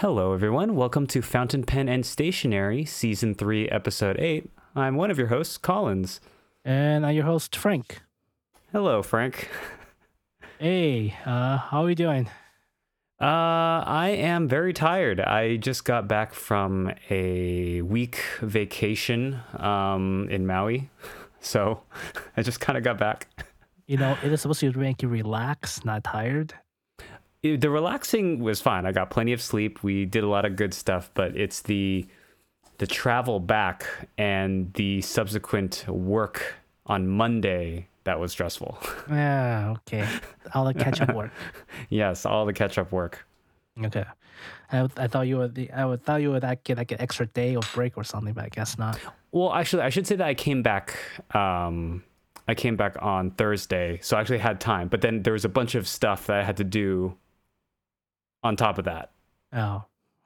Hello, everyone. Welcome to Fountain Pen and Stationery, Season 3, Episode 8. I'm one of your hosts, Collins. And I'm your host, Frank. Hello, Frank. Hey, uh, how are you doing? Uh, I am very tired. I just got back from a week vacation um, in Maui. So I just kind of got back. You know, it is supposed to make you relax, not tired. It- the relaxing was fine. I got plenty of sleep. We did a lot of good stuff, but it's the the travel back and the subsequent work on Monday that was stressful. Yeah, okay. All the catch up work. yes, all the catch up work. Okay. I, I thought you would the I would thought you would like, get like an extra day of break or something, but I guess not. Well, actually, I should say that I came back. Um, I came back on Thursday, so I actually had time. But then there was a bunch of stuff that I had to do on top of that. Oh.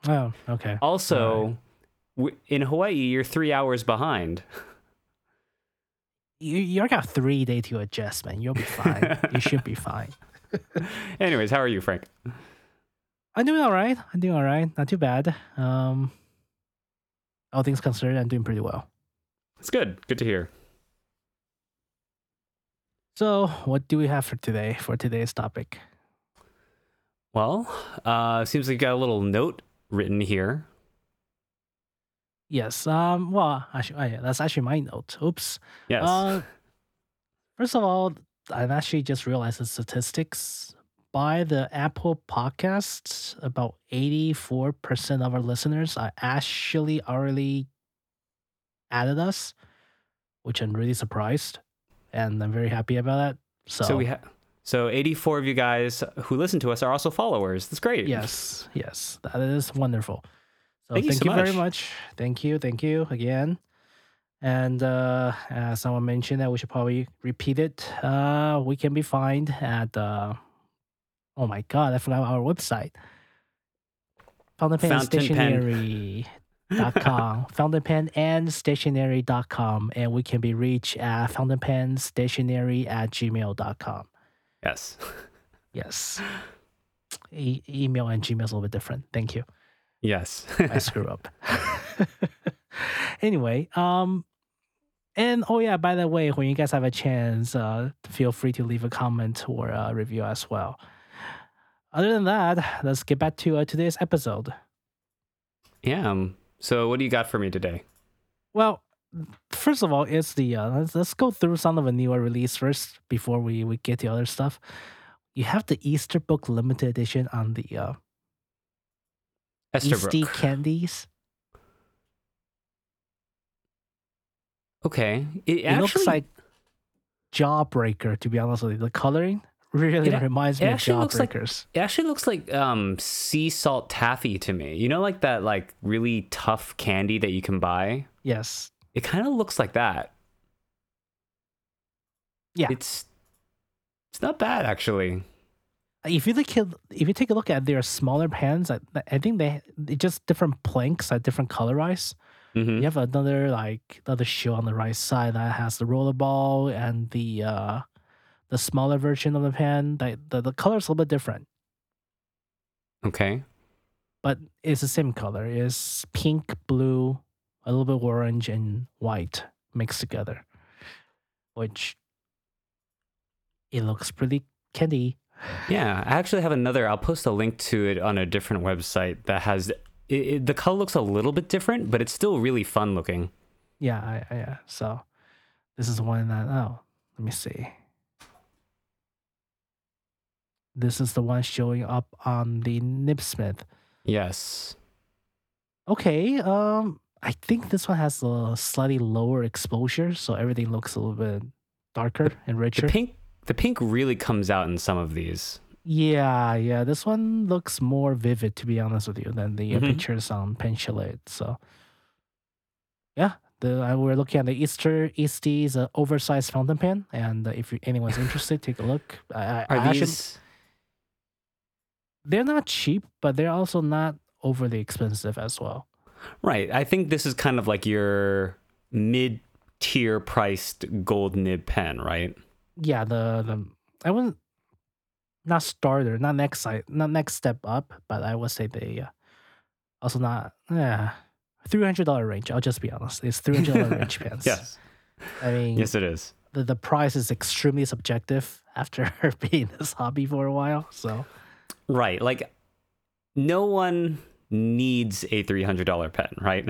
Oh, okay. Also, w- in Hawaii, you're three hours behind. You you got three day to adjust, man. You'll be fine. you should be fine. Anyways, how are you, Frank? I'm doing all right. I'm doing all right. Not too bad. Um all things considered, I'm doing pretty well. It's good. Good to hear. So what do we have for today for today's topic? Well, uh, seems like you got a little note written here. Yes. Um. Well, actually, oh, yeah, that's actually my note. Oops. Yes. Uh, first of all, I've actually just realized the statistics by the Apple Podcasts. About eighty-four percent of our listeners are actually already added us, which I'm really surprised, and I'm very happy about that. So, so we have. So 84 of you guys who listen to us are also followers. That's great. yes, yes, that is wonderful. So Thank thank, you you, so very much. much. Thank you, thank you again. And uh, as someone mentioned, that we should probably repeat it. Uh, we can be found at uh, oh my god, I forgot our website. Fountain Pen and Fountain Pen. Stationery. dot com fountain pen and stationery.com and we can be reached at fountain pen stationery at gmail.com Yes. yes e- email and gmail is a little bit different thank you Yes. I screw up. anyway, um, and oh yeah, by the way, when you guys have a chance, uh, feel free to leave a comment or a review as well. Other than that, let's get back to uh, today's episode. yeah. Um, so what do you got for me today? Well, first of all, it's the uh, let's, let's go through some of the newer release first before we we get to other stuff. You have the Esterbrook limited edition on the uh, Esterbrook. Estie candies. Okay. It, It actually, looks like Jawbreaker, to be honest with you. The coloring really It reminds it me of looks like- It actually looks like um, sea salt taffy to me. You know, like that, like really tough candy that you can buy. yes. It kind of looks like that. Yeah. It's it's not bad actually. If you look, if you take a look at their smaller pans, I, I think they they just different planks at different colorized. hmm You have another like another shoe on the right side that has the rollerball and the uh the smaller version of the pan. The the, the color's a little bit different, Okay. but it's the same color. It's pink, blue, a little bit orange, and white mixed together, which it looks pretty candy. Yeah, I actually have another. I'll post a link to it on a different website that has. It, it, the color looks a little bit different, but it's still really fun looking. Yeah, I, I, yeah. So this is one that oh, let me see. This is the one showing up on the Nibsmith. Yes. Okay, um, I think this one has a slightly lower exposure, so everything looks a little bit darker and richer. The pink, the pink really comes out in some of these. Yeah, yeah. This one looks more vivid, to be honest with you, than the uh, Mhm. pictures on Pen Chalet. So, yeah, the uh, we're looking at the Easter Estie's uh, oversized fountain pen, and uh, if you, anyone's interested, take a look. I, Are I these? they're not cheap, but they're also not overly expensive as well. Right. I think this is kind of like your mid-tier priced gold nib pen, right? Yeah, the the I wouldn't not starter, not next side, not next step up, but I would say the uh, Also not yeah. Three hundred dollar range. I'll just be honest. It's three hundred dollar range pens. Yes. I mean, Yes, it is. the, the price is extremely subjective after being in this hobby for a while. So Right. Like, no one needs a $300 pen, right?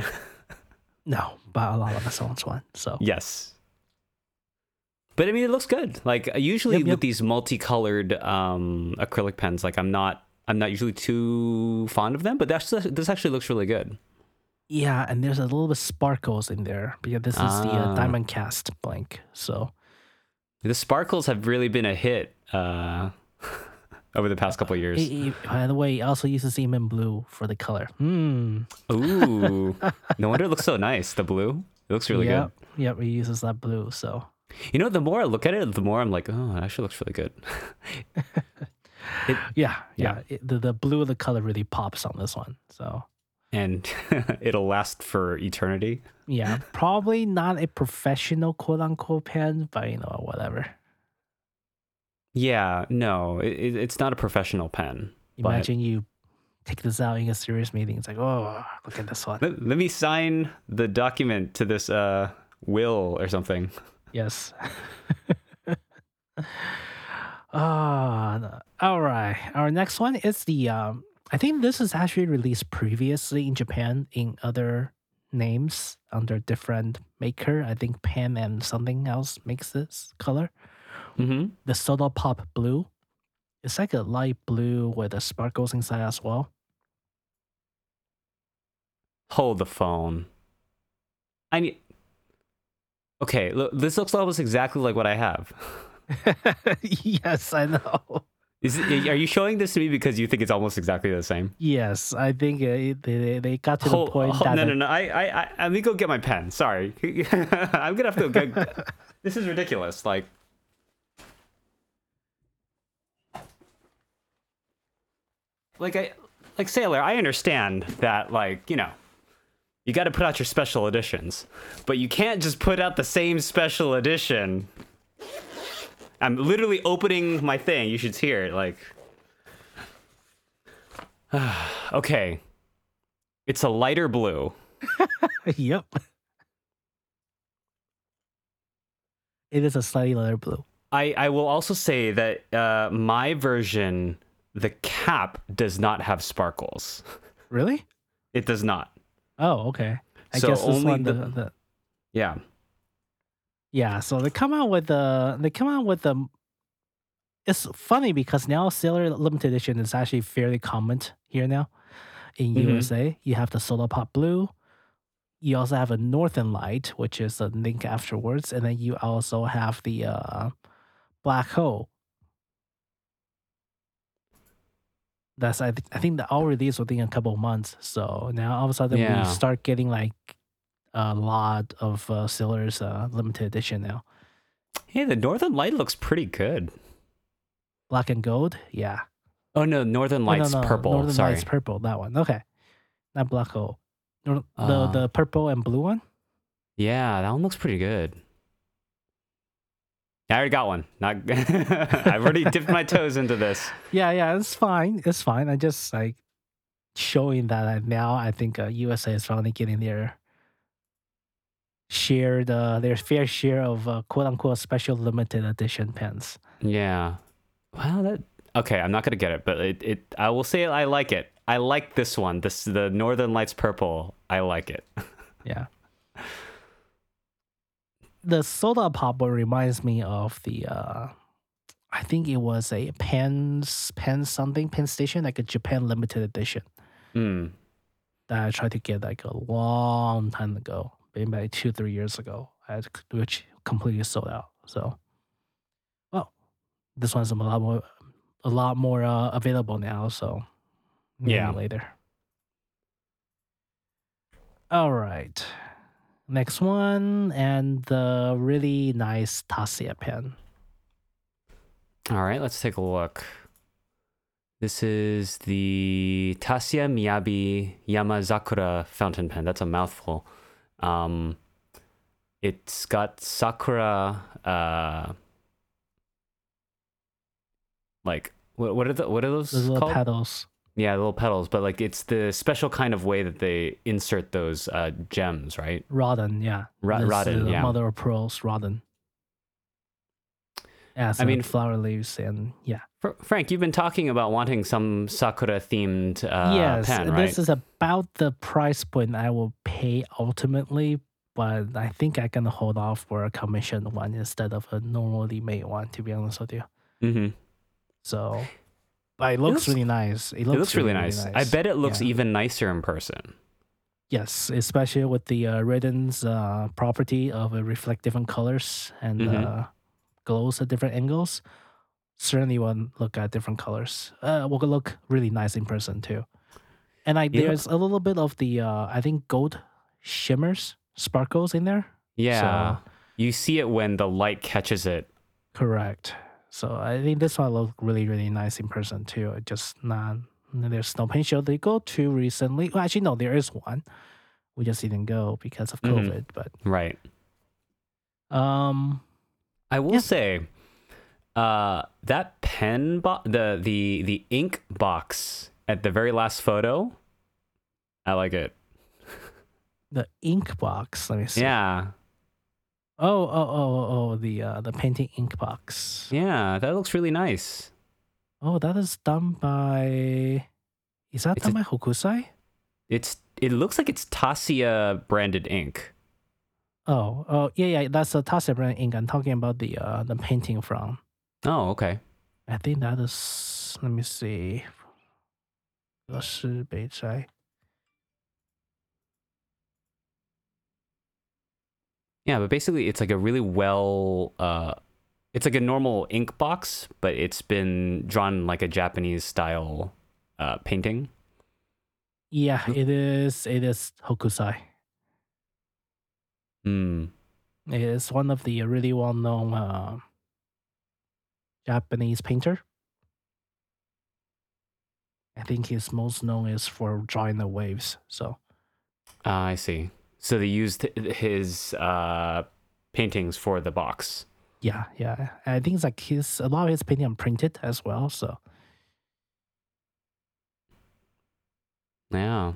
no, but a lot of us owns one. So yes. But I mean, it looks good. Like usually Yep, yep. with these multicolored um, acrylic pens, like I'm not, I'm not usually too fond of them. But that's this actually looks really good. yeah, and there's a little bit sparkles in there because this is the uh, Ah. diamond cast blank. So The sparkles have really been a hit uh, over the past couple of years. He- he- by the way, he also uses in blue for the color. Hmm. Ooh, no wonder it looks so nice. The blue, it looks really good. yep. Yep. He uses that blue. So. You know, the more I look at it, the more I'm like, oh, it actually looks really good. yeah, yeah. Yeah. It, the the blue of the color really pops on this one. So and it'll last for eternity. yeah, probably not a professional quote unquote pen, but you know whatever. Yeah, no, it, it- it's not a professional pen. But- Imagine you take this out in a serious meeting. It's like, oh, look at this one. Let, let me sign the document to this uh, will or something. Yes. Ah, no. all right. Our next one is the um I think this is actually released previously in Japan in other names under different maker. I think Pan and something else makes this color. Hmm The Soda Pop Blue. It's like a light blue with the sparkles inside as well. Hold the phone. I need. Okay, look, this looks almost exactly like what I have. yes, I know. Is it, are you showing this to me because you think it's almost exactly the same? Yes, I think uh, they, they they got to Hold- the point hold- that no, no, no. I, I, I, let me go get my pen. Sorry, I'm gonna have to go. this is ridiculous. Like, like I, like Sailor. I understand that, like, you know, you got to put out your special editions, but you can't just put out the same special edition. I'm literally opening my thing. You should hear it. Like, okay, it's a lighter blue. yep. It is a slightly lighter blue. I, I will also say that uh, my version, the cap does not have sparkles. Really? It does not. Oh, okay. I So guess this only one, the, the- the Yeah. yeah. So they come out with the they come out with the. It's funny because now Sailor Limited Edition is actually fairly common here now in Mhm. USA. You have the Soda Pop Blue. You also have a Northern Light, which is a link afterwards, and then you also have the uh, Black Hole. That's I, th- I think that all released within a couple of months. So now all of a sudden Yeah. we start getting like a lot of uh, Sailor's uh, limited edition now. Hey, the Northern Light looks pretty good. Black and gold, yeah. Oh no, Northern Oh, no, Light's no, purple. Northern Sorry. Lights purple. That one. Okay, not black hole. Nor- the Uh. the purple and blue one. Yeah, that one looks pretty good. I already got one. Not. I've already dipped my toes into this. Yeah, yeah, it's fine. It's fine. I just like showing that now. I think uh, USA is finally getting their shared uh, their fair share of uh, quote unquote special limited edition pens. Yeah. Well, that. Okay, I'm not gonna get it, but it. it I will say I like it. I like this one. This the Northern Lights purple. I like it. Yeah. The soda pop reminds me of the uh I think it was a Pen's Pen something Pen Station, like a Japan limited edition Hmm. that I tried to get like a long time ago, maybe like two, three years ago, which completely sold out. So well, this one's a lot more a lot more uh, available now, so maybe Yeah. later. All right. Next one, and the really nice Taccia pen. All right, let's take a look. This is the Taccia Miyabi Yamazakura fountain pen. That's a mouthful. Um, it's got sakura. Uh, like what? What are the? What are those The little called? petals. Yeah, little petals, but like it's the special kind of way that they insert those uh, gems, right? Raden, yeah. Ra- Raden, uh, yeah. Mother of pearls, Raden. Yeah, so I mean- flower leaves and yeah. Fr- Frank, you've been talking about wanting some sakura themed uh, yes, pen, right? this is about the price point I will pay ultimately, but I think I can hold off for a commissioned one instead of a normally made one. To be honest with you, hmm so but it looks, looks- really nice. It looks, It looks really, nice. I bet it looks Yeah. even nicer in person. Yes, especially with the uh, Raden's uh, property of uh, reflect different colors and Mhm. uh, glows at different angles. Certainly, one look at different colors. Uh, will look really nice in person too. And I Yeah. there's a little bit of the uh, I think gold shimmers, sparkles in there. Yeah. you see it when the light catches it. Correct. So I think this one look really really nice in person too. It just not there's no paint show they go to recently. Well, actually no, there is one. We just didn't go because of Mhm. COVID, but. Right. Um, I will Yeah. say, uh, that pen bo- the the the ink box at the very last photo, I like it. the ink box. Let me see. Yeah, Oh, oh, oh, oh, oh, the uh, the painting ink box. Yeah, that looks really nice. Oh, that is done by. Is that it's done a... by Hokusai? It's. It looks like it's Taccia branded ink. Oh, oh, yeah, yeah. That's a Taccia brand ink. I'm talking about the uh, the painting from. Oh, okay. I think that is. Let me see. Yeah, but basically it's like a really well uh it's like a normal ink box, but it's been drawn like a Japanese style uh painting. Yeah, it is. It is Hokusai. Hmm. It is one of the really well known uh, Japanese painter. I think he's most known is for drawing the waves. So Ah, I see. So they used his uh paintings for the box. yeah, yeah. I think it's like his a lot of his painting are printed as well. So Yeah.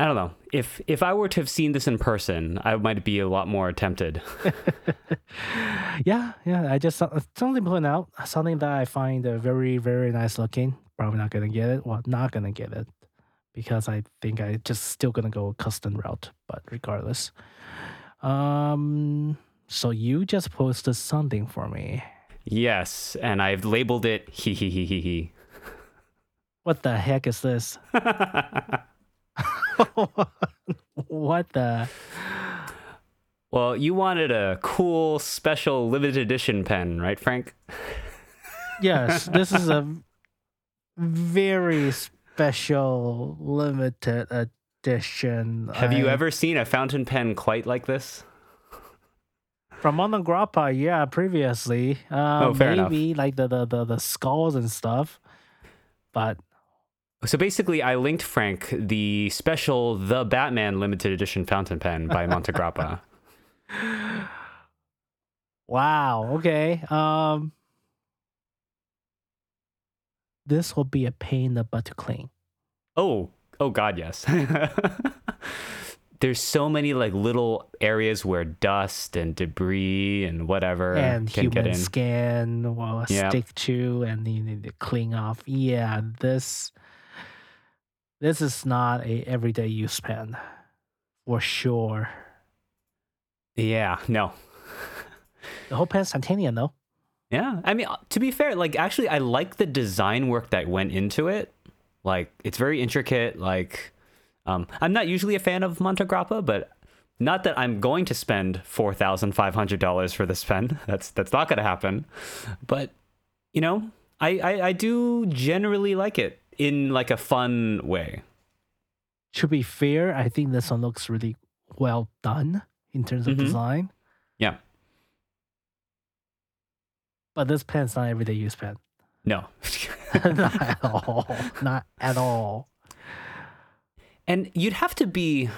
I don't know. If if I were to have seen this in person, I might be a lot more tempted. yeah, yeah. I just uh, something point out something that I find uh, very very nice looking. Probably not gonna get it. Well, not gonna get it because I think I just still gonna go a custom route. But regardless, um. So you just posted something for me. yes, and I've labeled it hee hee hee hee hee. What the heck is this? what the? well, you wanted a cool special limited edition pen, right, Frank? Yes, this is a very special limited edition. Have you ever seen a fountain pen quite like this? from Montegrappa? Yeah, previously. Uh, Oh, fair enough. maybe like the, the the the skulls and stuff, but So basically, I linked Frank the special The Batman limited edition fountain pen by Montegrappa. wow. Okay. Um, this will be a pain in the butt to clean. oh, oh God, yes. There's so many like little areas where dust and debris and whatever and can get human in. skin will Yeah. stick to and you need to clean off yeah this this is not a everyday use pen for sure Yeah, no. the whole pen's titanium though Yeah, I mean, uh, to be fair, like actually, I like the design work that went into it. Like, it's very intricate. Like, um, I'm not usually a fan of Montegrappa, but not that I'm going to spend four thousand five hundred dollars for this pen. That's that's not going to happen. But you know, I, I I do generally like it in like a fun way. to be fair i think this one looks really well done in terms of Mhm. design Yeah. But this pen's not everyday use pen No. not at all not at all And you'd have to be,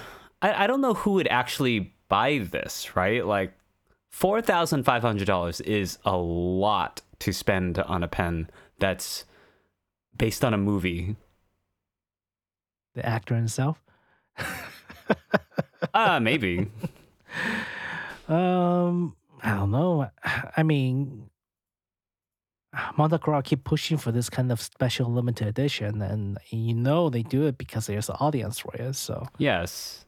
I, I don't know who would actually buy this, right? Like, $4,500 is a lot to spend on a pen that's based on a movie. The actor himself. Ah, uh, maybe. um, I don't know. I mean, Carlo keep pushing for this kind of special limited edition, and you know they do it because there's an audience for it. So yes,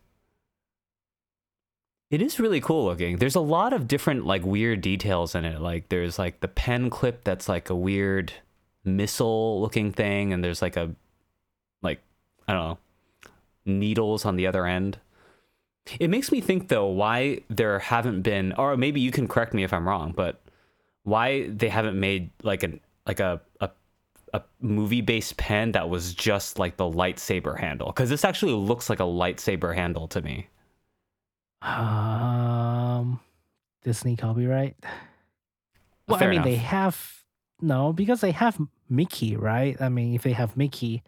it is really cool looking. There's a lot of different like weird details in it. Like there's like the pen clip that's like a weird missile looking thing, and there's like a like I don't know needles on the other end. It makes me think though why there haven't been, or maybe you can correct me if I'm wrong, but why they haven't made like an like a a, a movie based pen that was just like the lightsaber handle because this actually looks like a lightsaber handle to me. Um, Disney copyright. Well, Fair I mean, enough. they have no because they have Mickey, right? I mean, if they have Mickey,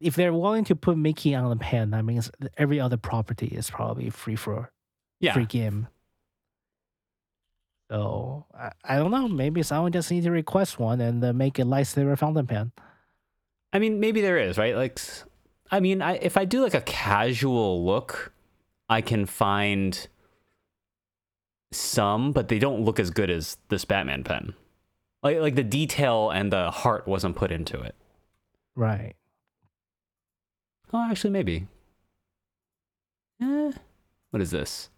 if they're willing to put Mickey on the pen, that means every other property is probably free for Yeah, free game. So I, I don't know. Maybe someone just need to request one and uh, make a lightsaber fountain pen. I mean maybe there is right. Like, I mean, I if I do like a casual look, I can find some, but they don't look as good as this Batman pen. Like like the detail and the heart wasn't put into it. Right. Oh, actually, maybe. Eh, what is this?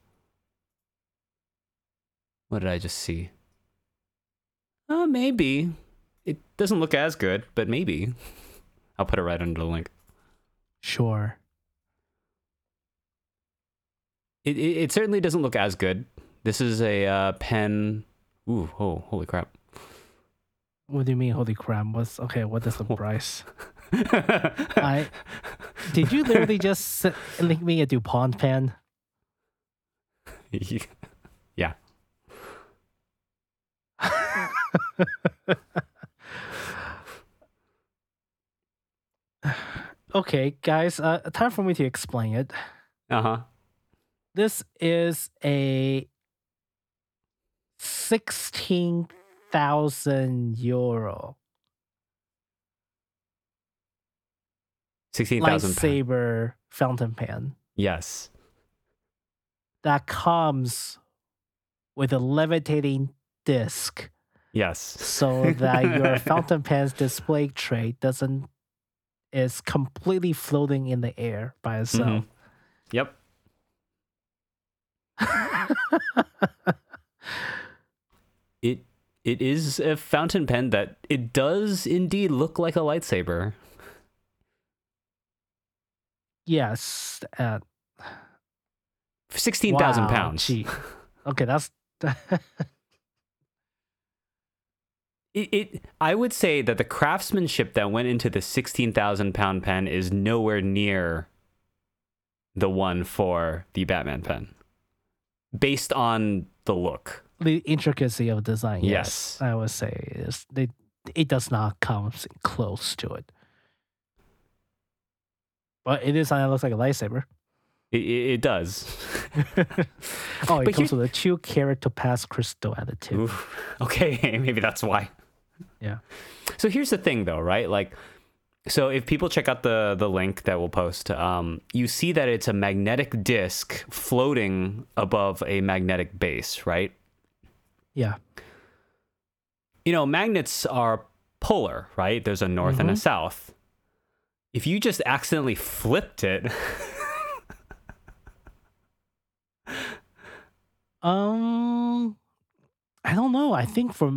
What did I just see? Uh, maybe. It doesn't look as good, but maybe. I'll put it right under the link. Sure. It, it, it certainly doesn't look as good. This is a uh, pen. Ooh, oh, holy crap. What do you mean? Holy crap! What's okay? What is the price? I did you literally just link me a Dupont pen? yeah. okay, guys. Uh, time for me to explain it. Uh huh. This is a sixteen thousand euro 16,000 pounds. lightsaber fountain pen Yes. that comes with a levitating disc Yes. so that your fountain pen's display tray doesn't is completely floating in the air by itself. Yep. It it is a fountain pen that it does indeed look like a lightsaber. yes. Uh, 16,000 wow, pounds. gee. Okay, that's It, it I would say that the craftsmanship that went into the 16,000 pound pen is nowhere near the one for the Batman pen. Based on the look. the intricacy of design. Yes, Yes. I would say is they it does not come close to it. But it is something that looks like a lightsaber. It, it, it does. oh, it But comes here- with a two carat topaz crystal at the tip. Oof. Okay, maybe that's why. Yeah. So here's the thing, though, right? Like, so if people check out the the link that we'll post, um, you see that it's a magnetic disc floating above a magnetic base, right? Yeah. You know, magnets are polar, right? There's a north and a Mhm. south. If you just accidentally flipped it, Um, I don't know. I think for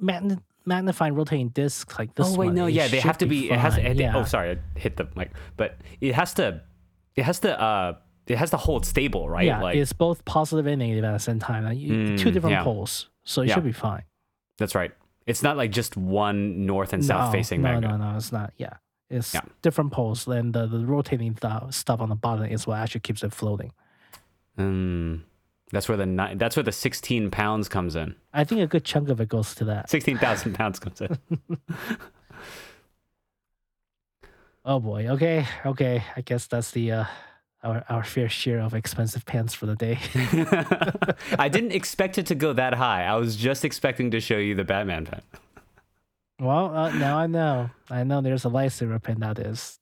magn- magnifying rotating discs like this. oh wait, one, no, yeah, they have to be. It has. fine. It, yeah. Oh, sorry, I hit the mic, but it has to. It has to. Uh, it has to hold stable, right? Yeah, like it's both positive and negative at the same time. Like, you- two Mm, different yeah. poles, so it Yeah. should be fine. that's right. It's not like just one north and south no, facing no, magnet. No, no, it's not. Yeah, it's Yeah. different poles. Then the, the rotating th- stuff on the bottom is what actually keeps it floating. Mm, that's where the ni- that's where the sixteen pounds comes in. I think a good chunk of it goes to that. Sixteen thousand pounds comes in. Oh boy. Okay. Okay. I guess that's the uh, our our fair share of expensive pants for the day. I didn't expect it to go that high. I was just expecting to show you the Batman pen. Well, uh, now I know. I know there's a lightsaber pen that is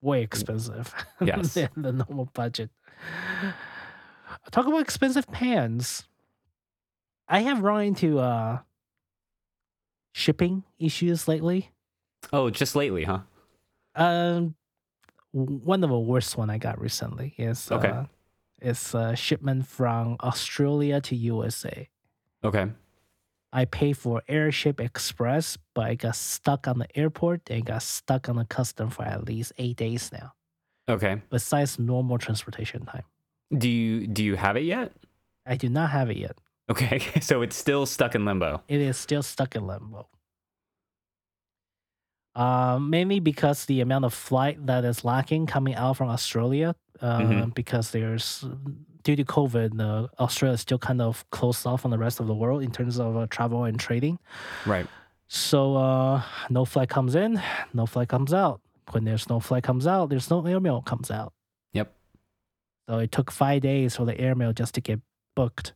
way expensive Yes. than the normal budget. Talk about expensive pans. I have run into uh, shipping issues lately. Oh, just lately, huh? Um, one of the worst one I got recently is Okay. uh, it's a shipment from Australia to USA. Okay. I paid for Airship Express, but I got stuck on the airport and got stuck on the custom for at least eight days now. Okay. Besides normal transportation time, Do you do you have it yet? I do not have it yet. Okay. So it's still stuck in limbo. It is still stuck in limbo. Uh, mainly because the amount of flight that is lacking coming out from Australia, uh, Mhm. because there's due to COVID, uh, Australia is still kind of closed off on the rest of the world in terms of uh, travel and trading. Right. So uh, no flight comes in, no flight comes out. When there's no flight comes out, there's no airmail comes out. So it took five days for the airmail just to get booked.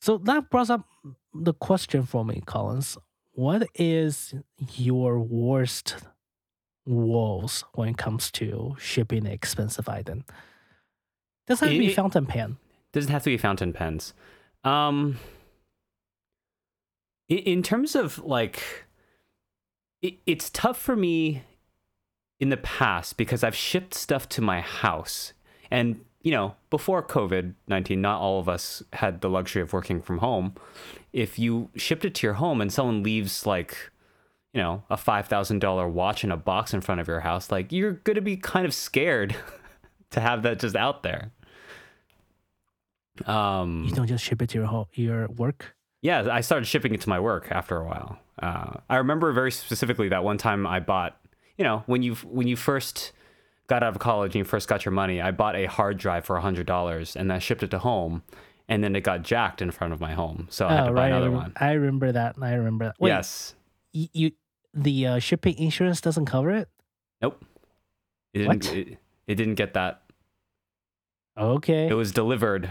So that brought up the question for me, Collins. What is your worst woes when it comes to shipping an expensive item? Does have to be It- fountain pen. Doesn't have to be fountain pens. Um, in terms of like, it, it's tough for me in the past because I've shipped stuff to my house, and you know, before COVID nineteen, not all of us had the luxury of working from home. If you shipped it to your home and someone leaves like, you know, a five thousand dollar watch in a box in front of your house, like you're gonna be kind of scared to have that just out there. Um, You don't just ship it to your ho- your work. yeah, I started shipping it to my work after a while. Uh, I remember very specifically that one time I bought, you know, when you when you first got out of college and you first got your money, I bought a hard drive for hundred dollars and I shipped it to home, and then it got jacked in front of my home, so I had to buy I another one. I remember that. And I remember that. Wait, yes, y- you the uh, shipping insurance doesn't cover it. nope, it didn't. What? It, it didn't get that. Okay, It was delivered.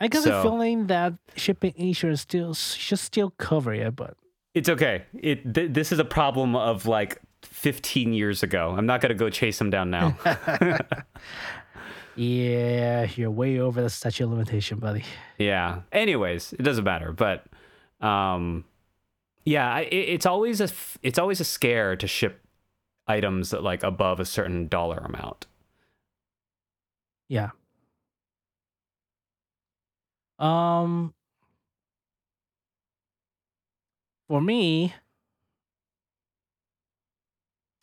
I got so- a feeling that shipping insurance still should still cover it, but It's okay. It th- this is a problem of like 15 years ago. I'm not gonna go chase them down now. yeah, you're way over the statute of limitation, buddy. Yeah. Anyways, it doesn't matter, but um yeah, I, it, it's always a f- it's always a scare to ship items that like above a certain dollar amount. Yeah. Um for me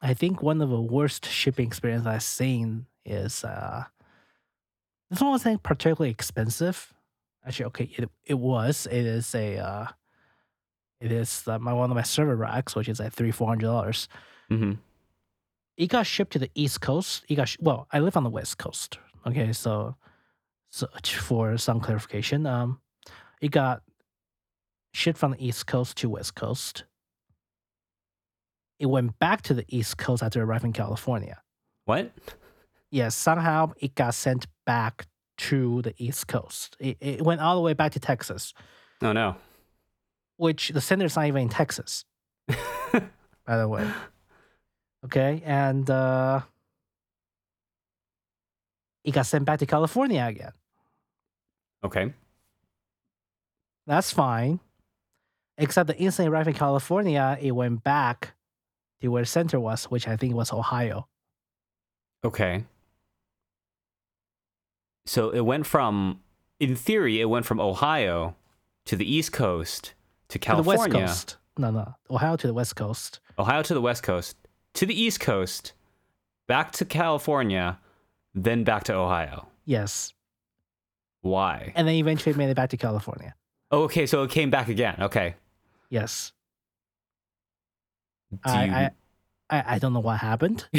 I think one of the worst shipping experience I've seen is uh this one wasn't particularly expensive. Actually, okay, it it was. It is a uh it is uh, my one of my server racks, which is like three four hundred dollars. hmm it got shipped to the East Coast. It got sh- well, I live on the West Coast. Okay, so so for some clarification, um, it got shipped from the East Coast to West Coast. It went back to the East Coast after arriving in California. What? Yes, somehow it got sent back to the East Coast. It, it went all the way back to Texas, Oh no. which the center's not even in Texas, by the way. Okay, and uh, it got sent back to California again. okay. That's fine. Except the instant it arrived in California, it went back to where center was, which I think was Ohio. Okay. So it went from in theory it went from Ohio to the East Coast to California. To the West Coast. No, no. Ohio to the West Coast. Ohio to the West Coast, to the East Coast, back to California, then back to Ohio. Yes. Why? And then eventually made it back to California. Oh, okay, so it came back again. Okay. Yes. Do I, you- I, I I don't know what happened,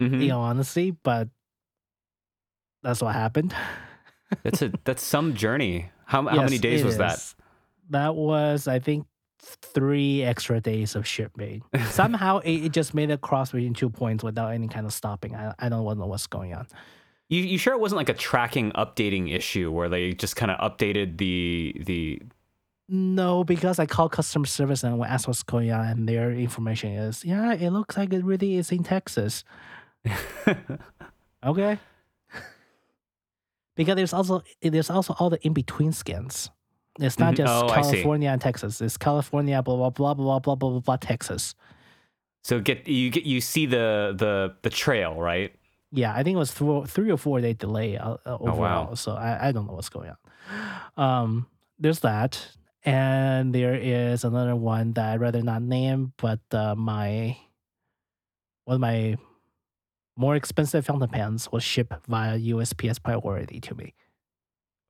Mhm. in all honesty, but that's what happened. That's a that's some journey. How how many days was that? is. That was, I think, three extra days of shipping. Somehow it, it just made it cross between two points without any kind of stopping. I, I don't know what's going on. You, you sure it wasn't like a tracking updating issue where they just kind of updated the the No, because I called customer service and I asked what's going on, and their information is, yeah, it looks like it really is in Texas. Okay. because there's also there's also all the in between scans. It's not Mhm. just Oh, California and Texas. It's California, blah blah blah blah blah blah blah blah Texas. so get you get you see the the the trail right Yeah, I think it was th- three or four day delay uh, uh, Oh, wow. overall. So I, I don't know what's going on. Um, there's that, and there is another one that I'd rather not name, but uh, my one of my more expensive fountain pens was shipped via USPS priority to me.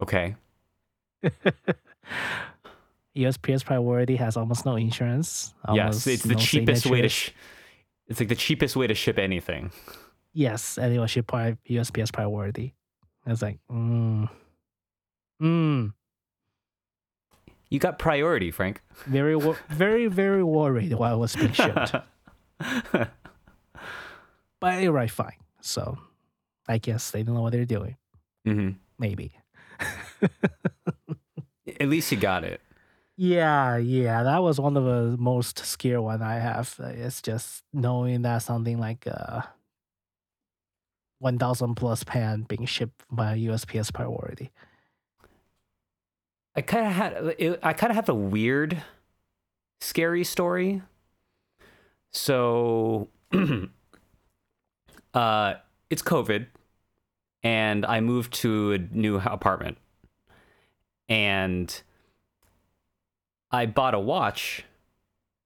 okay USPS priority has almost no insurance. yes it's the no cheapest way to sh- it's like the cheapest way to ship anything yes, and it was shipped by USPS priority. I was like, mm, mm, you got priority frank very, very, very worried while it was being shipped. but it arrived fine. So I guess they don't know what they're doing. hmm Maybe. at least you got it Yeah, yeah, that was one of the most scare one I have. It's just knowing that something like uh, one thousand plus pan being shipped by USPS priority. I kind of had it, I kind of have a weird, scary story. So, uh, it's COVID, and I moved to a new apartment, and I bought a watch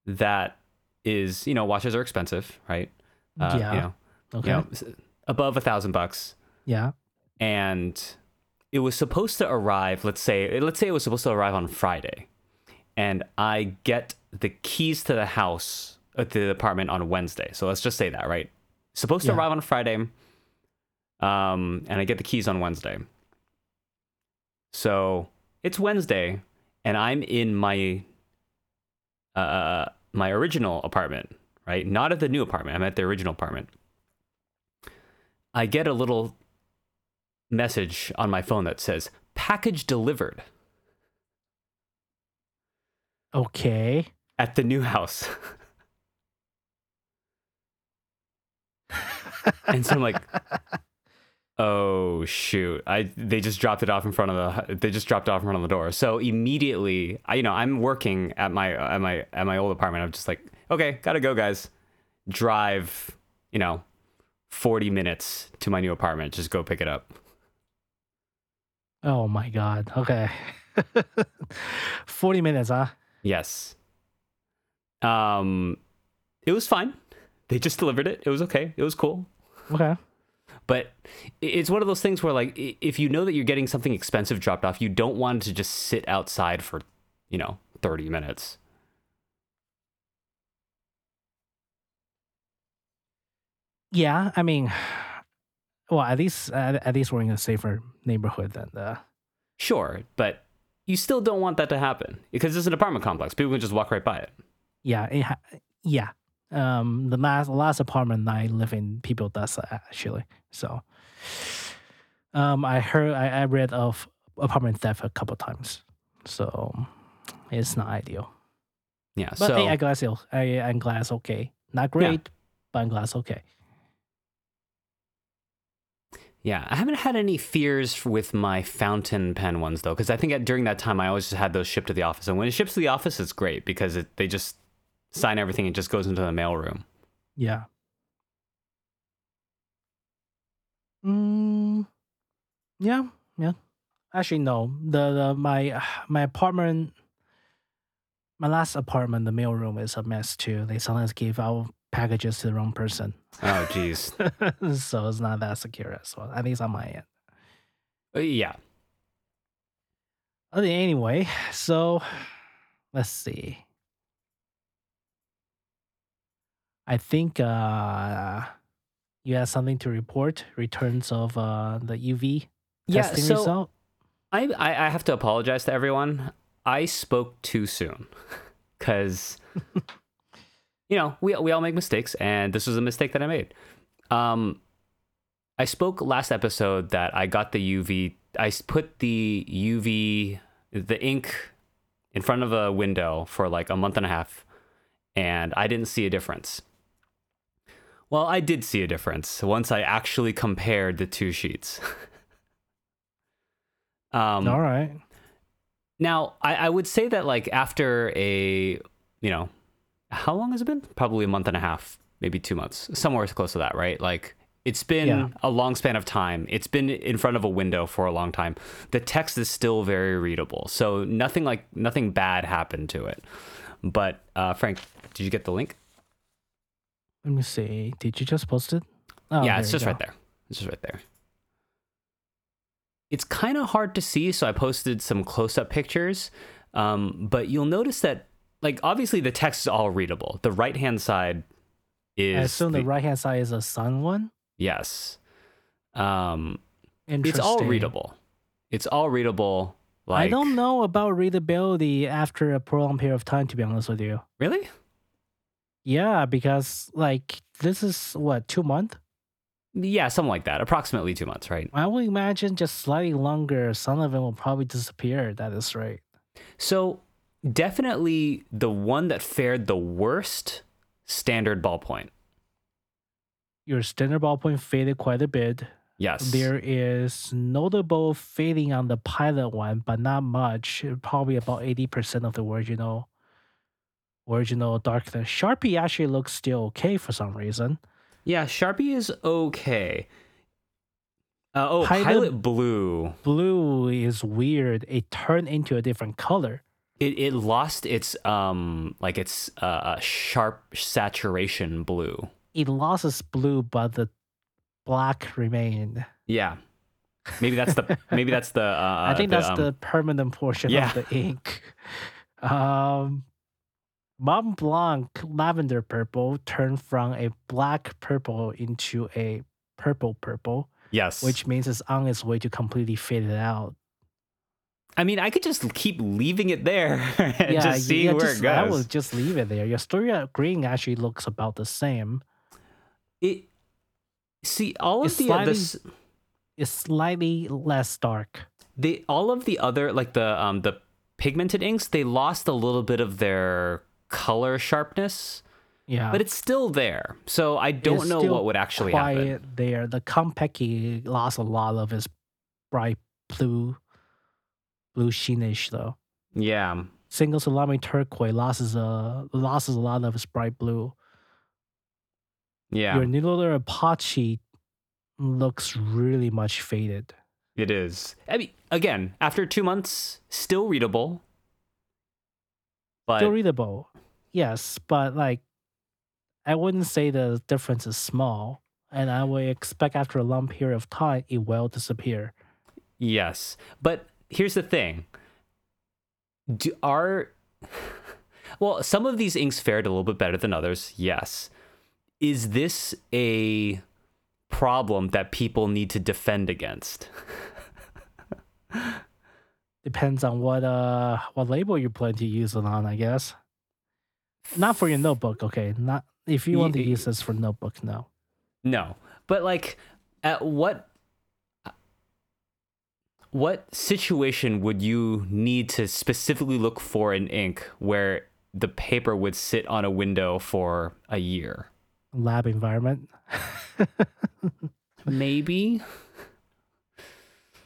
that is you know watches are expensive, right? Uh, Yeah. You know, Okay. you know, above a thousand bucks. Yeah. and it was supposed to arrive let's say let's say it was supposed to arrive on friday. And i get the keys to the house at the apartment on wednesday. So let's just say that right? Supposed to arrive on friday um and i get the keys on wednesday. So it's wednesday and i'm in my uh my original apartment right? Not at the new apartment. I'm at the original apartment I get a little message on my phone that says package delivered Okay. at the new house. and so I'm like, oh shoot. I they just dropped it off in front of the they just dropped it off in front of the door. So immediately, I you know, I'm working at my at my at my old apartment. I'm just like, okay, gotta go, guys. Drive, you know, 40 minutes to my new apartment. Just go pick it up. Oh my god. Okay. Forty minutes, huh? Yes. Um, it was fine. They just delivered it. It was okay. It was cool. Okay. But it's one of those things where, like, if you know that you're getting something expensive dropped off, you don't want to just sit outside for, you know, 30 minutes. Yeah, I mean, well, at least at, at least we're in a safer neighborhood than the. Sure, but you still don't want that to happen because it's an apartment complex. People can just walk right by it. Yeah, it ha- yeah. Um, the last last apartment I live in, people does that actually. So, um, I heard I, I read of apartment theft a couple times, so it's not ideal. Yeah. But so hey, I'm glad it's I, I'm glad it's okay. Not great, but I'm glad it's okay. Yeah, I haven't had any fears with my fountain pen ones though, because I think at, during that time I always just had those shipped to the office, and when it ships to the office, it's great because it, they just sign everything and just goes into the mailroom. Yeah. Mm, yeah, yeah. Actually, no. The, the my my apartment, my last apartment, the mailroom is a mess too. They sometimes give out packages to the wrong person, Oh, geez. so it's not that secure as well. At least on my end. Uh, yeah. Okay, anyway, so let's see. I think uh, you have something to report. Returns of uh, the UV Yeah. testing So result. I, I I have to apologize to everyone. I spoke too soon because you know we we all make mistakes, and this was a mistake that I made. Um, I spoke last episode that I got the UV. I put the UV, the ink, in front of a window for like a month and a half, and I didn't see a difference. Well, I did see a difference once I actually compared the two sheets. um, All right. now, I, I would say that like after a, you know, how long has it been? Probably a month and a half, maybe two months, somewhere close to that, right? Like it's been Yeah. a long span of time. It's been in front of a window for a long time. The text is still very readable, so nothing like nothing bad happened to it. But uh, Frank, did you get the link? Let me see. Did you just post it? Oh, yeah, it's just go. right there. It's just right there. It's kind of hard to see, so I posted some close-up pictures. Um, but you'll notice that, like, obviously the text is all readable. The right-hand side is I assume the, right hand side is a sun one. yes. Um, it's all readable. It's all readable. Like I don't know about readability after a prolonged period of time. To be honest with you, really. yeah, because like this is what two months. Yeah, something like that. Approximately two months, right? I would imagine just slightly longer. Some of them will probably disappear. That is right. So definitely the one that fared the worst, standard ballpoint. Your standard ballpoint faded quite a bit. Yes. There is notable fading on the pilot one, but not much. Probably about eighty percent of the original original darkness. Sharpie actually looks still okay for some reason. Yeah, Sharpie is okay. Uh, oh, Pilot- Pilot, Blue. Blue is weird. It turned into a different color. It it lost its um like its uh sharp saturation blue. It lost its blue, but the black remained. Yeah. Maybe that's the maybe that's the uh I think the, that's um, the permanent portion yeah. of the ink. Um, Mont Blanc lavender purple turned from a black purple into a purple purple, yes. which means it's on its way to completely fade it out. I mean, I could just keep leaving it there and yeah, just seeing yeah, where just, it goes. I will just leave it there. Your Storia green actually looks about the same. It see all of It's the uh, this, It's slightly less dark. they all of the other like the um the pigmented inks they lost a little bit of their color sharpness Yeah, but it's still there so i don't It's know what would actually quiet happen there. The Kon-peki lost a lot of its bright blue, blue sheenish though. yeah Single salami turquoise loses a loses a lot of its bright blue. yeah Your Noodler Apache looks really much faded. it is i mean again after two months still readable but Still readable, yes, but like I wouldn't say the difference is small, and I would expect after a long period of time it will disappear. yes but here's the thing do are well some of these inks fared a little bit better than others yes is this a problem that people need to defend against Depends on what uh what label you plan to use it on, I guess. Not for your notebook, okay. Not if you want to use this for notebook, no. No, but like, at what what situation would you need to specifically look for an ink where the paper would sit on a window for a year? Lab environment. Maybe.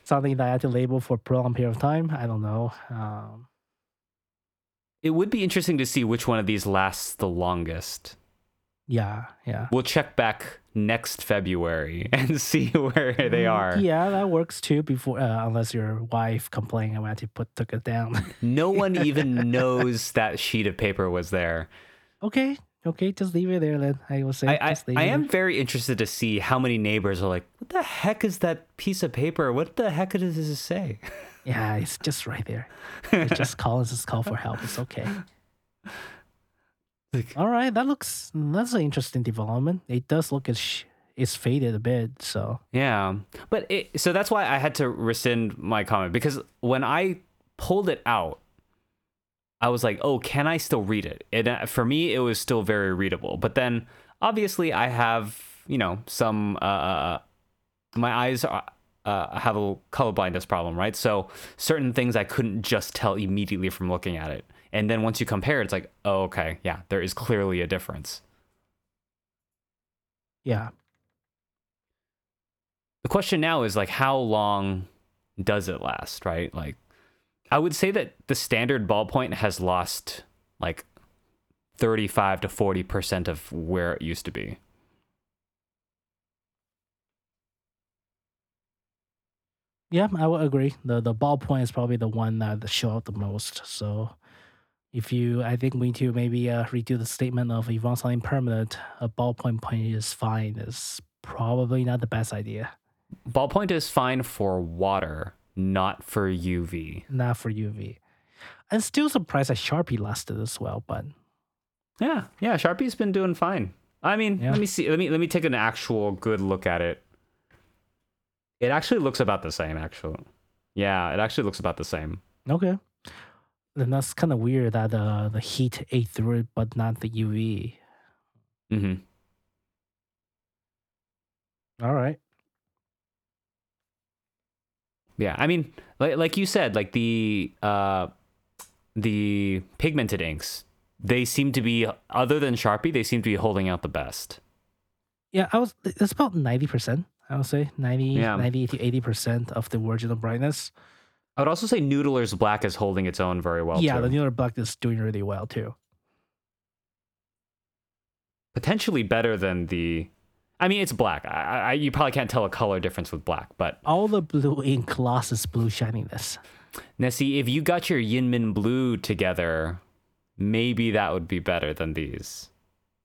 Something that I had to label for a prolonged period of time. I don't know. Um, It would be interesting to see which one of these lasts the longest. yeah, yeah. We'll check back next February and see where they Mm, are. Yeah, that works too. Before, uh, unless your wife complained, I had to put took it down. No one even knows that sheet of paper was there. okay, okay, just leave it there then. I will say. I, I, I am very interested to see how many neighbors are like, what the heck is that piece of paper? What the heck does this say? Yeah, it's just right there. Just call. It's just call for help. It's okay. Like- All right, that looks that's an interesting development. It does look as sh- it's faded a bit. So Yeah, but it, so that's why I had to rescind my comment because when I pulled it out, I was like, "Oh, can I still read it?" And uh, for me, it was still very readable. But then, obviously, I have you know some uh, my eyes are, uh, have a color blindness problem, right? So certain things I couldn't just tell immediately from looking at it. And then once you compare, it's like, oh, okay, yeah, there is clearly a difference. Yeah. The question now is like, how long does it last, right? Like, I would say that the standard ballpoint has lost like 35 to 40% of where it used to be. Yeah, I would agree. The the ballpoint is probably the one that show out the most. So if you I think we need to maybe uh, redo the statement of if you want something permanent, a ballpoint point is fine is probably not the best idea. Ballpoint is fine for water, not for UV. Not for UV. I'm still surprised that Sharpie lasted as well, but Yeah, yeah, Sharpie's been doing fine. I mean, Yeah. let me see. Let me let me take an actual good look at it. It actually looks about the same. Actually, yeah, it actually looks about the same. okay. Then that's kind of weird that uh, the heat ate through it, but not the UV. hmm All right. Yeah, I mean, like like you said, like the uh, the pigmented inks, they seem to be other than Sharpie, they seem to be holding out the best. Yeah, I was. It's about ninety percent. I would say 90, Yeah. 90 to eighty percent of the original brightness. I would also say Noodler's Black is holding its own very well. yeah, too. the newer black is doing really well too. potentially better than the. I mean, it's black. I, I, you probably can't tell a color difference with black, but All the blue ink losses blue shininess. Nessie, if you got your YInMn Blue together, maybe that would be better than these.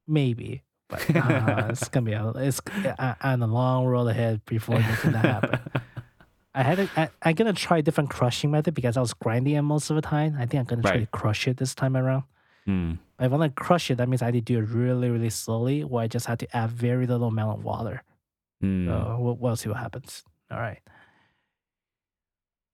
Maybe, but uh, it's gonna be a, it's uh, on a long road ahead before making that happen. I had a, I, I'm gonna try a different crushing method because I was grinding it most of the time. I think I'm gonna try to crush it this time around. Hmm. If I want to crush it, that means I need to do it really, really slowly, or I just have to add very little amount of water. Hmm. So we'll, we'll see what happens. All right.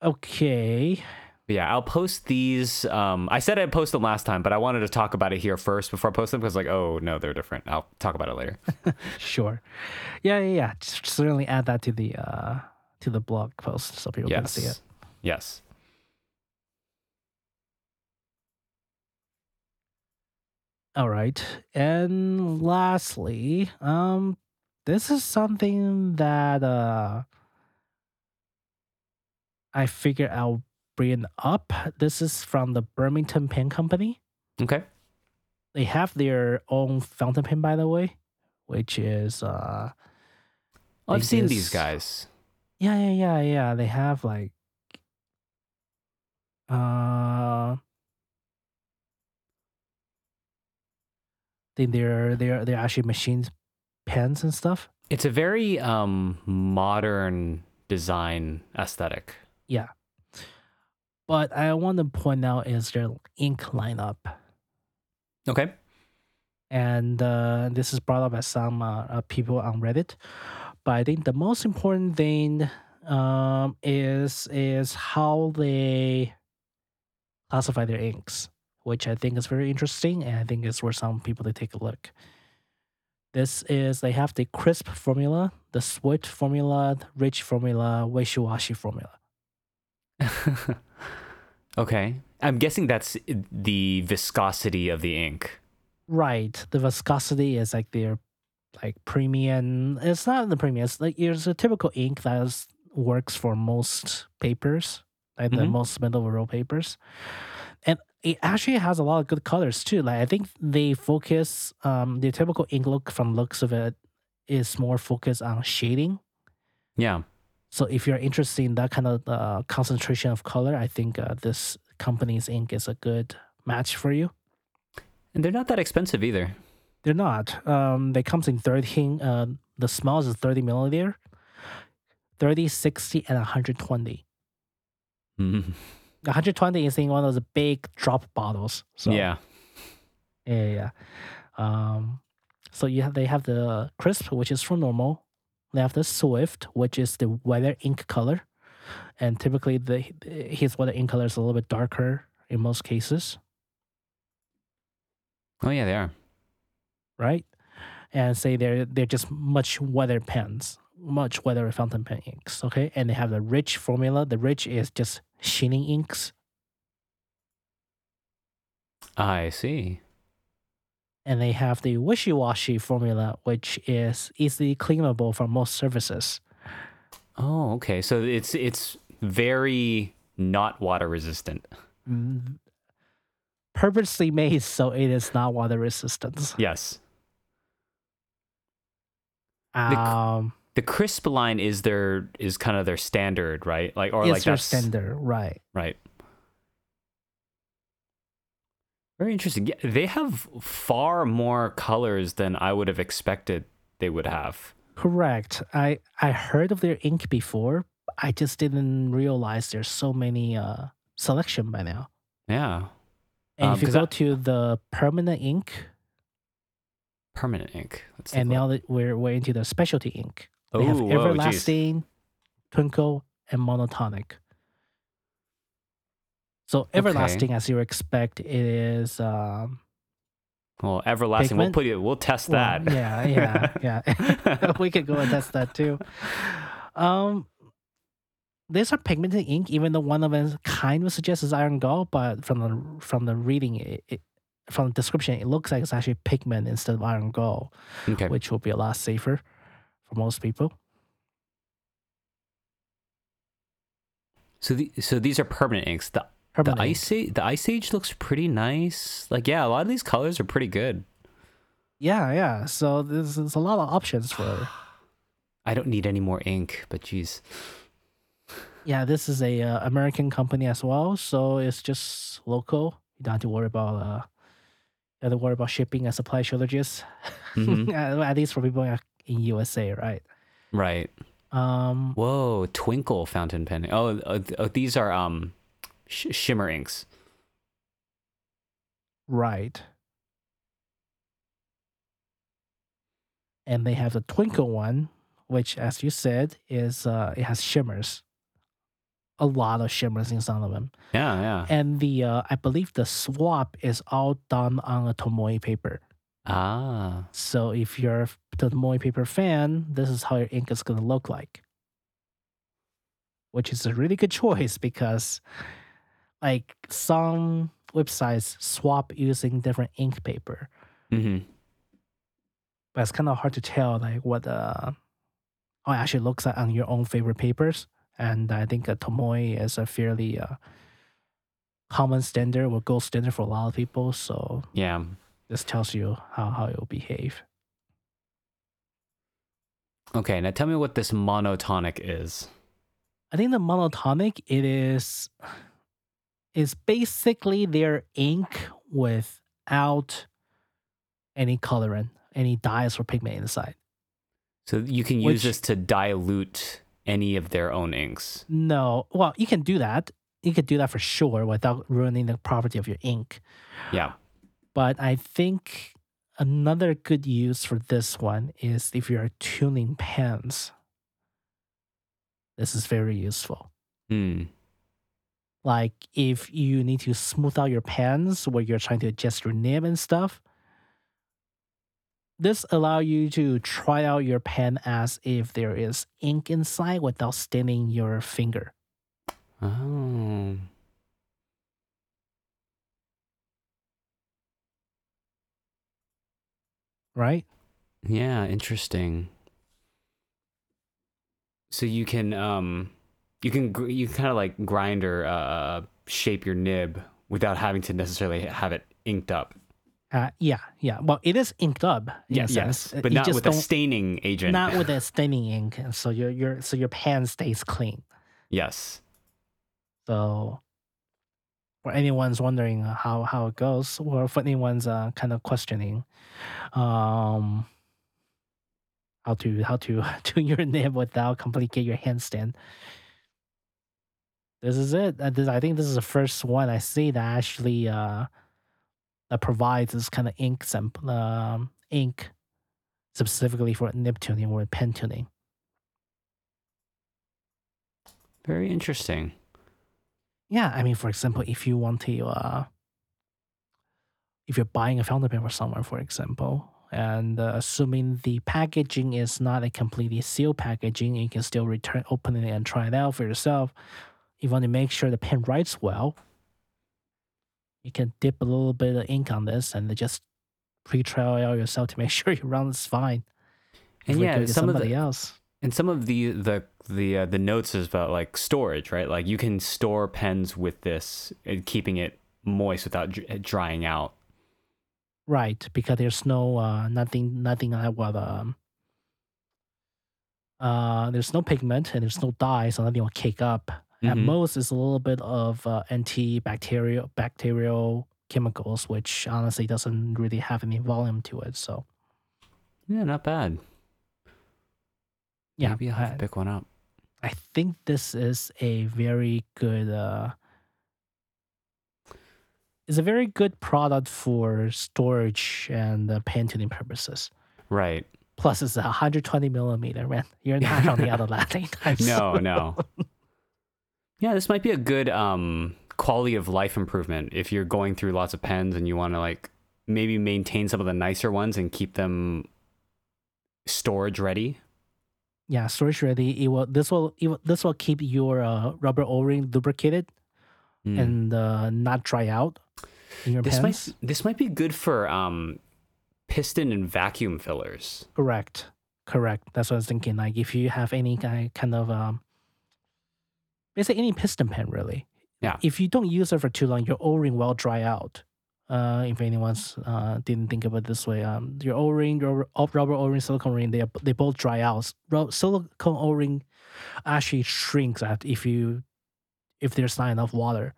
Okay. Yeah, I'll post these. Um, I said I'd post them last time, but I wanted to talk about it here first before I post them because, like, oh no, they're different. I'll talk about it later. Sure. Yeah, yeah, yeah. Just certainly add that to the uh to the blog post so people can see it. yes. Yes. All right. And lastly, um this is something that uh I figured I'll bring up. This is from the Birmingham Pen Company. Okay. They have their own fountain pen by the way, which is uh I've seen these guys. Yeah, yeah, yeah, yeah. They have like uh think they're they're they're actually machined pens and stuff. It's a very um, modern design aesthetic. Yeah. But I want to point out is their ink lineup. Okay. And uh, this is brought up by some uh, uh, people on Reddit. But I think the most important thing um, is is how they classify their inks, which I think is very interesting, and I think is for some people to take a look. This is they have the crisp formula, the sweet formula, rich formula, wishy-washy formula. okay. I'm guessing that's the viscosity of the ink. Right. The viscosity is like their like premium. It's not the premium. It's like it's a typical ink that is, works for most papers, like the Mhm. most middle row papers, and it actually has a lot of good colors too. Like I think they focus um the typical ink look from looks of it is more focused on shading. Yeah. So if you're interested in that kind of uh, concentration of color, I think uh, this company's ink is a good match for you. And they're not that expensive either. They're not. Um, they comes in 13. Uh, the smallest is 30 milliliter, 30, 60, and 120. Mhm. 120 is in one of those big drop bottles. So yeah. yeah, yeah. yeah. Um, so you have they have the crisp, which is from normal. They have the swift, which is the weather ink color, and typically the his weather ink color is a little bit darker in most cases. Oh, yeah, they are. Right? And say they're they're just much weather pens, much weather fountain pen inks. Okay, and they have the rich formula. The rich is just sheening inks, I see. and they have the wishy-washy formula, which is easily cleanable from most surfaces. Oh, okay. So it's it's very not water resistant. Mm, Purposely made so it is not water resistant. Yes. Um, The crisp line is their is kind of their standard, right? Like or it's like their that's standard, right? right. Very interesting. Yeah, they have far more colors than I would have expected they would have. Correct. I I heard of their ink before. I just didn't realize there's so many uh selection by now. Yeah. And Um, if you go I- to the permanent ink, Permanent ink. Let's and now that we're we're into the specialty ink, they have Ooh, whoa, geez. everlasting, twinkle, and monotonic. So everlasting, as you expect, it is um, Well, everlasting. We'll put it. We'll test well, that. yeah, yeah, yeah. we could go and test that too. Um, these are pigmented ink, even though one of them kind of suggests it's iron gall, but from the from the reading, it, it from the description, it looks like it's actually pigment instead of iron gall, Okay. which will be a lot safer for most people. So the, so these are permanent inks. The Permanent the ice age the ice age looks pretty nice. Like yeah, a lot of these colors are pretty good. Yeah, yeah. So there's, there's a lot of options for. I don't need any more ink, but geez. Yeah, this is a uh, American company as well, so it's just local. You don't have to worry about uh, have to worry about shipping and supply shortages. Mhm. At least for people in USA, right? Right. Um, Whoa, twinkle fountain pen. Oh, uh, th- oh these are um sh- shimmer inks. right. And they have the twinkle one, which, as you said, is uh, it has shimmers. A lot of shimmers in some of them. Yeah, yeah. And the uh, I believe the swap is all done on a Tomoe paper. Ah. So if you're a Tomoe paper fan, this is how your ink is gonna look like. Which is a really good choice because like some websites swap using different ink paper. Mm-hmm. But it's kind of hard to tell like what uh how it actually looks like on your own favorite papers. And I think a Tomoe is a fairly uh, common standard or gold standard for a lot of people. So Yeah. this tells you how, how it will behave. Okay, now tell me what this monotonic is. I think the monotonic it is is basically their ink without any colorant, any dyes or pigment inside. So you can use Which- this to dilute any of their own inks. No, well, you can do that. You could do that for sure without ruining the property of your ink. Yeah. But I think another good use for this one is if you're tuning pens. This is very useful. Hmm. like if you need to smooth out your pens where you're trying to adjust your nib and stuff this allow you to try out your pen as if there is ink inside without staining your finger Oh. right Yeah, interesting. So you can um you can gr- you kind of like grind or uh shape your nib without having to necessarily have it inked up. Uh, yeah yeah well it is inked up sense. yes, Uh, but not with a staining agent. not with a staining ink so your your so your pen stays clean yes. So, for anyone's wondering uh, how how it goes, or for anyone's uh, kind of questioning, um, how to how to tune your nib without complicate your handstand. This is it. Uh, I think this is the first one I see that actually uh, that provides this kind of ink sample, um, ink specifically for nib tuning or pen tuning. Very interesting. Yeah, I mean, for example, if you want to, uh, if you're buying a fountain pen for someone, for example, and uh, assuming the packaging is not a completely sealed packaging, you can still return, open it, and try it out for yourself. You want to make sure the pen writes well. You can dip a little bit of ink on this and just pre-trial yourself to make sure your round is fine. And yeah, it some of somebody the else. and some of the the the uh, the notes is about like storage, right? Like you can store pens with this and keeping it moist without dr- drying out. Right, because there's no uh nothing nothing like what um uh there's no pigment and there's no dye, so nothing will cake up. At Mhm. most it's a little bit of uh, antibacterial bacterial chemicals, which honestly doesn't really have any volume to it. So Yeah, not bad. yeah, Maybe I'll have I, to pick one up. I think this is a very good uh it's a very good product for storage and uh, pen tuning purposes. Right. Plus, it's a 120 millimeter, man. You're not running out of that No, no. Yeah, this might be a good um quality of life improvement if you're going through lots of pens and you want to like maybe maintain some of the nicer ones and keep them storage ready. Yeah, storage ready. It will. This will. It will this will keep your uh, rubber O-ring lubricated Mm. and uh, not dry out in your this pens. might this might be good for um piston and vacuum fillers. Correct. Correct. That's what I was thinking. Like if you have any kind kind of um, basically any piston pen, really. Yeah. If you don't use it for too long, your O-ring will dry out. Uh, if anyone's uh didn't think of it this way, um, your O-ring, your rubber O-ring, silicone ring, they they both dry out. Silicone O-ring actually shrinks at if you if there's not enough water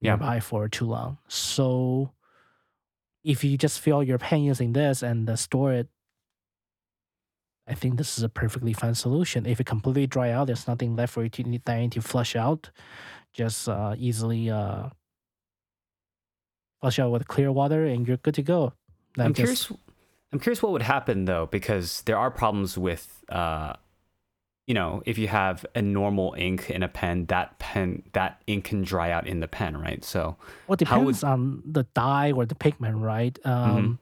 Yeah. nearby for too long. So if you just fill your pen using this and store it I think this is a perfectly fine solution. If it completely dry out, there's nothing left for you to need to flush out. Just uh, easily uh, flush out with clear water, and you're good to go. I'm just- curious. I'm curious what would happen though, because there are problems with, uh, you know, if you have a normal ink in a pen, that pen that ink can dry out in the pen, right? So Well, it how would- depends on the dye or the pigment, right? Mm-hmm.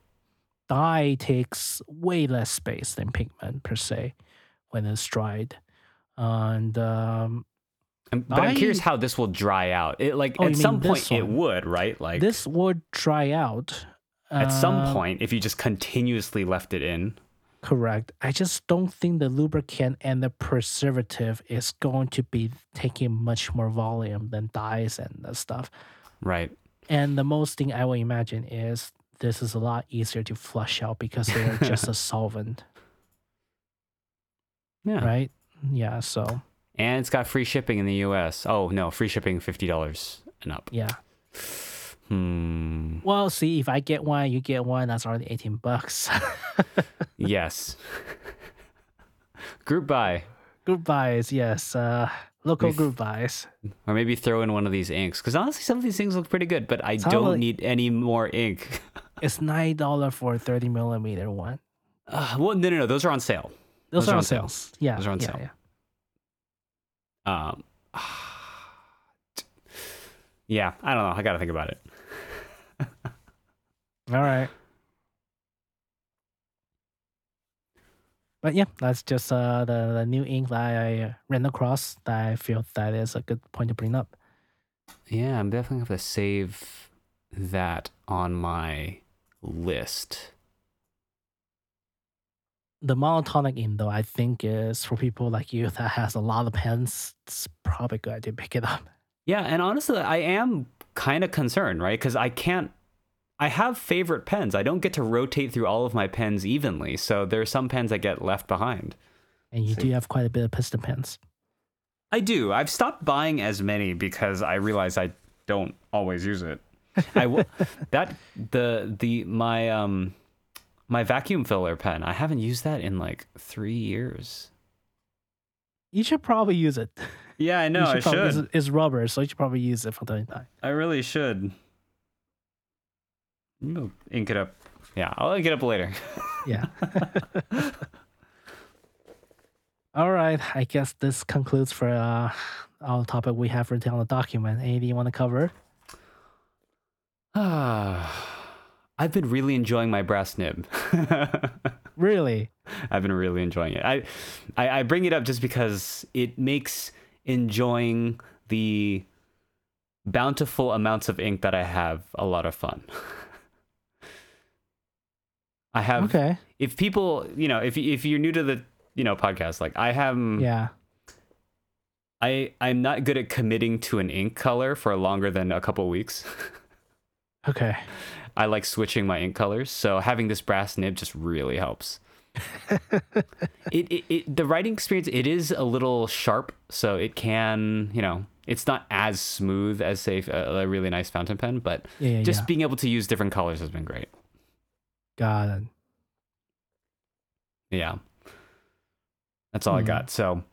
Dye takes way less space than pigment per se when it's dried, and um, but I'm curious how this will dry out. It like Oh, at some point it would, right? Like this would dry out at some Um, point if you just continuously left it in. Correct. I just don't think the lubricant and the preservative is going to be taking much more volume than dyes and stuff. Right. And the most thing I will imagine is this is a lot easier to flush out because they are just a solvent, Yeah. right? Yeah. So And it's got free shipping in the US. Oh no, free shipping fifty dollars and up. yeah. Hmm. Well, see, if I get one, you get one. That's already eighteen bucks. Yes. Group buy. group buys, yes. Uh, local We've- group buys. Or maybe throw in one of these inks. Because honestly, some of these things look pretty good, but I don't need any more ink. It's nine dollar for a thirty millimeter one. Uh, well, no, no, no. Those are on sale. Those, Those are are on on sale. sales. Yeah, Those are on yeah, sale. yeah. Um, yeah, I don't know. I got to think about it. All right. But yeah, that's just uh, the, the new ink that I uh, ran across that I feel that is a good point to bring up. Yeah, I'm definitely going to save that on my list. The monotonic ink, though, I think is for people like you that has a lot of pens. It's probably good to pick it up. Yeah, and honestly, I am kind of concerned, right? Because I can't. I have favorite pens. I don't get to rotate through all of my pens evenly, so there are some pens that get left behind. And you See. do have quite a bit of piston pens. I do. I've stopped buying as many because I realize I don't always use it. I w- that the the my um my vacuum filler pen. I haven't used that in like three years. You should probably use it. Yeah, I You know. I probably- should. It's, it's rubber, so you should probably use it from time to time. I really should. I'll ink it up. Yeah, I'll ink it up later. Yeah. All right. I guess this concludes for uh, our topic we have written on the document. Anything you want to cover? I've been really enjoying my brass nib. Really? I've been really enjoying it. I, I I bring it up just because it makes enjoying the bountiful amounts of ink that I have a lot of fun. I have Okay. if people, you know, if if you're new to the, you know, podcast, like I have Yeah. I I'm not good at committing to an ink color for longer than a couple weeks. Okay. I like switching my ink colors, so having this brass nib just really helps. it, it, it the writing experience it is a little sharp, so it can you know it's not as smooth as say a, a really nice fountain pen, but Yeah, yeah, just yeah. being able to use different colors has been great. Got it. Yeah, that's all I Hmm. got. So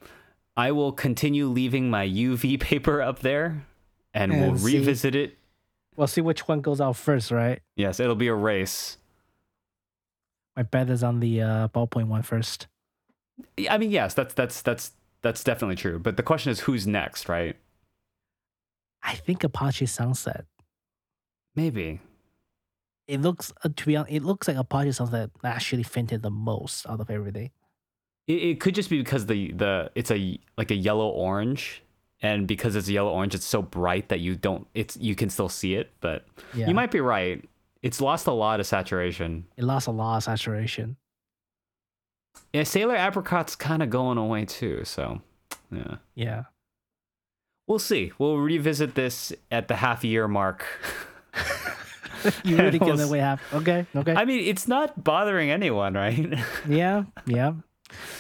I will continue leaving my UV paper up there, and, we'll see- revisit it. We'll see which one goes out first, right? Yes, it'll be a race. My bet is on the uh, ballpoint one first. I mean, yes, that's that's that's that's definitely true. But the question is, who's next, right? I think Apache Sunset. Maybe. It looks, uh, to be honest, it looks like Apache Sunset actually fainted the most out of everything. It, it could just be because the the it's a like a yellow orange, and because it's yellow orange, it's so bright that you don't it's you can still see it. But Yeah. you might be right. It's lost a lot of saturation. It lost a lot of saturation. Yeah, Sailor Apricot's kind of going away too. So, yeah, Yeah. we'll see. We'll revisit this at the half year mark. you really We'll away half. Okay. Okay. I mean, it's not bothering anyone, right? yeah. Yeah.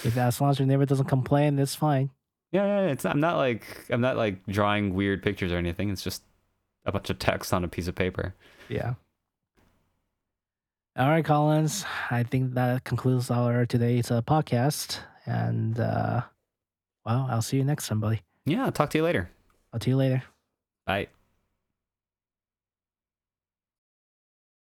If as long as your neighbor doesn't complain, it's fine. Yeah, yeah, it's I'm not like I'm not like drawing weird pictures or anything. It's just a bunch of text on a piece of paper. Yeah. All right, Collins. I think that concludes our today's uh, podcast. And, uh, well, I'll see you next time, buddy. Yeah, I'll talk to you later. I'll see you later. Bye.